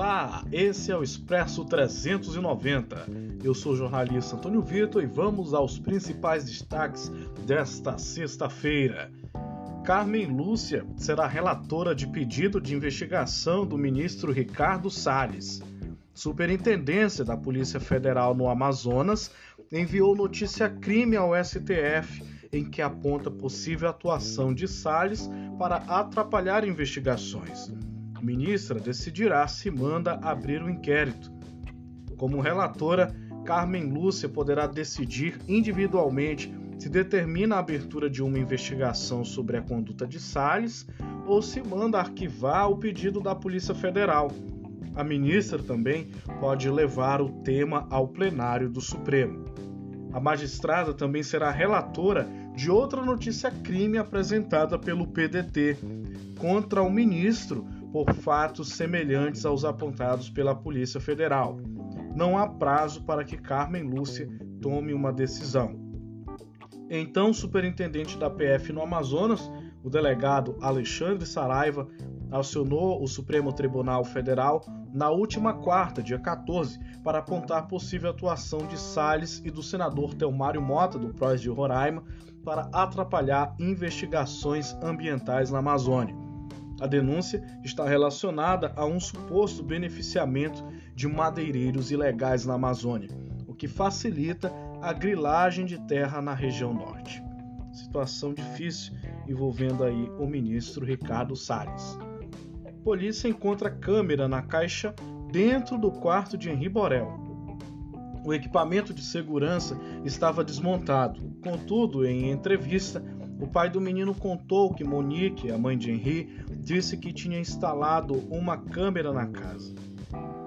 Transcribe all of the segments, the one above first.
Olá, esse é o Expresso 390. Eu sou o jornalista Antônio Vitor e vamos aos principais destaques desta sexta-feira. Carmen Lúcia será relatora de pedido de investigação do ministro Ricardo Salles. Superintendência da Polícia Federal no Amazonas enviou notícia crime ao STF em que aponta possível atuação de Salles para atrapalhar investigações. Ministra decidirá se manda abrir o inquérito. Como relatora, Carmen Lúcia poderá decidir individualmente se determina a abertura de uma investigação sobre a conduta de Salles ou se manda arquivar o pedido da Polícia Federal. A ministra também pode levar o tema ao plenário do Supremo. A magistrada também será relatora de outra notícia crime apresentada pelo PDT contra o ministro por fatos semelhantes aos apontados pela Polícia Federal. Não há prazo para que Carmen Lúcia tome uma decisão. Então, superintendente da PF no Amazonas, o delegado Alexandre Saraiva, acionou o Supremo Tribunal Federal na última quarta, dia 14, para apontar possível atuação de Salles e do senador Telmário Mota, do PROS de Roraima, para atrapalhar investigações ambientais na Amazônia. A denúncia está relacionada a um suposto beneficiamento de madeireiros ilegais na Amazônia, o que facilita a grilagem de terra na região norte. Situação difícil envolvendo aí o ministro Ricardo Salles. Polícia encontra câmera na caixa dentro do quarto de Henri Borel. O equipamento de segurança estava desmontado. Contudo, em entrevista, o pai do menino contou que Monique, a mãe de Henri, disse que tinha instalado uma câmera na casa.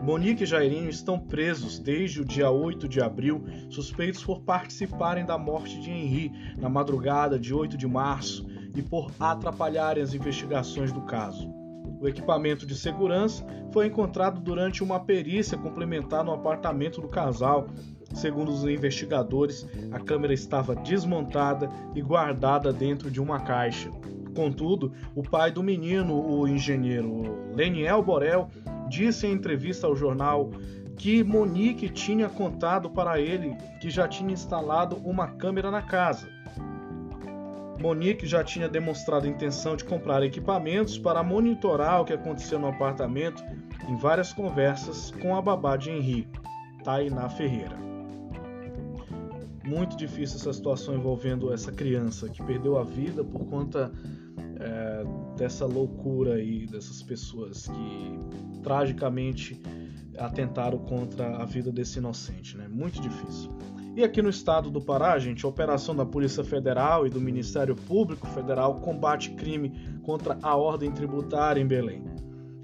Monique e Jairinho estão presos desde o dia 8 de abril, suspeitos por participarem da morte de Henri na madrugada de 8 de março e por atrapalharem as investigações do caso. O equipamento de segurança foi encontrado durante uma perícia complementar no apartamento do casal. Segundo os investigadores, a câmera estava desmontada e guardada dentro de uma caixa. Contudo, o pai do menino, o engenheiro Leniel Borel, disse em entrevista ao jornal que Monique tinha contado para ele que já tinha instalado uma câmera na casa. Monique já tinha demonstrado intenção de comprar equipamentos para monitorar o que acontecia no apartamento em várias conversas com a babá de Henri, Tainá Ferreira. Muito difícil essa situação envolvendo essa criança que perdeu a vida por conta é, dessa loucura aí dessas pessoas que tragicamente atentaram contra a vida desse inocente, né? Muito difícil. E aqui no estado do Pará, gente, a operação da Polícia Federal e do Ministério Público Federal combate crime contra a ordem tributária em Belém.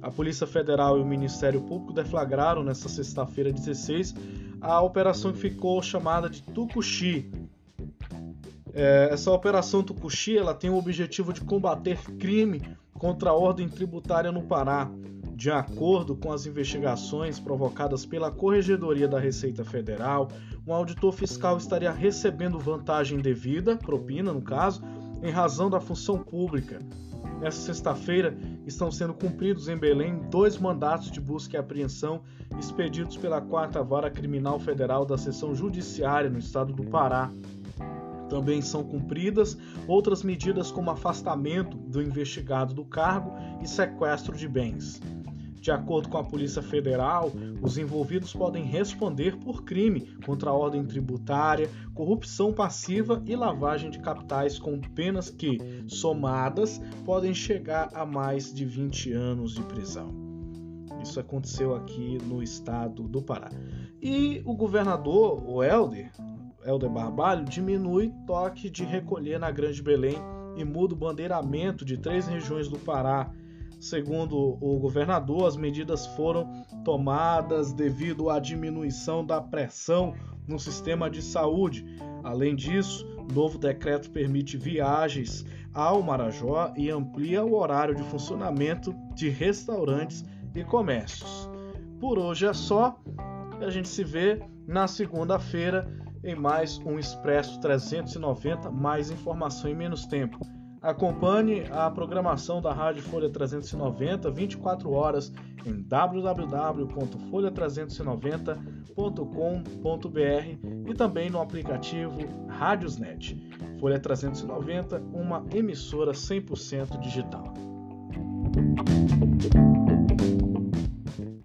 A Polícia Federal e o Ministério Público deflagraram nesta sexta-feira 16 a operação que ficou chamada de Tucuxi. É, essa operação Tucuxi ela tem o objetivo de combater crime contra a ordem tributária no Pará de acordo com as investigações provocadas pela Corregedoria da Receita Federal, um auditor fiscal estaria recebendo vantagem devida, propina no caso, em razão da função pública. Nesta sexta-feira estão sendo cumpridos em Belém dois mandatos de busca e apreensão expedidos pela Quarta Vara Criminal Federal da Seção Judiciária no estado do Pará. Também são cumpridas outras medidas como afastamento do investigado do cargo e sequestro de bens. De acordo com a Polícia Federal, os envolvidos podem responder por crime contra a ordem tributária, corrupção passiva e lavagem de capitais com penas que, somadas, podem chegar a mais de 20 anos de prisão. Isso aconteceu aqui no estado do Pará. E o governador, o Helder, Helder Barbalho, diminui toque de recolher na Grande Belém e muda o bandeiramento de três regiões do Pará Segundo o governador, as medidas foram tomadas devido à diminuição da pressão no sistema de saúde. Além disso, novo decreto permite viagens ao Marajó e amplia o horário de funcionamento de restaurantes e comércios. Por hoje é só. A gente se vê na segunda-feira em mais um Expresso 390. Mais informação em menos tempo. Acompanhe a programação da Rádio Folha 390 24 horas em www.folha390.com.br e também no aplicativo Rádiosnet. Folha 390, uma emissora 100% digital.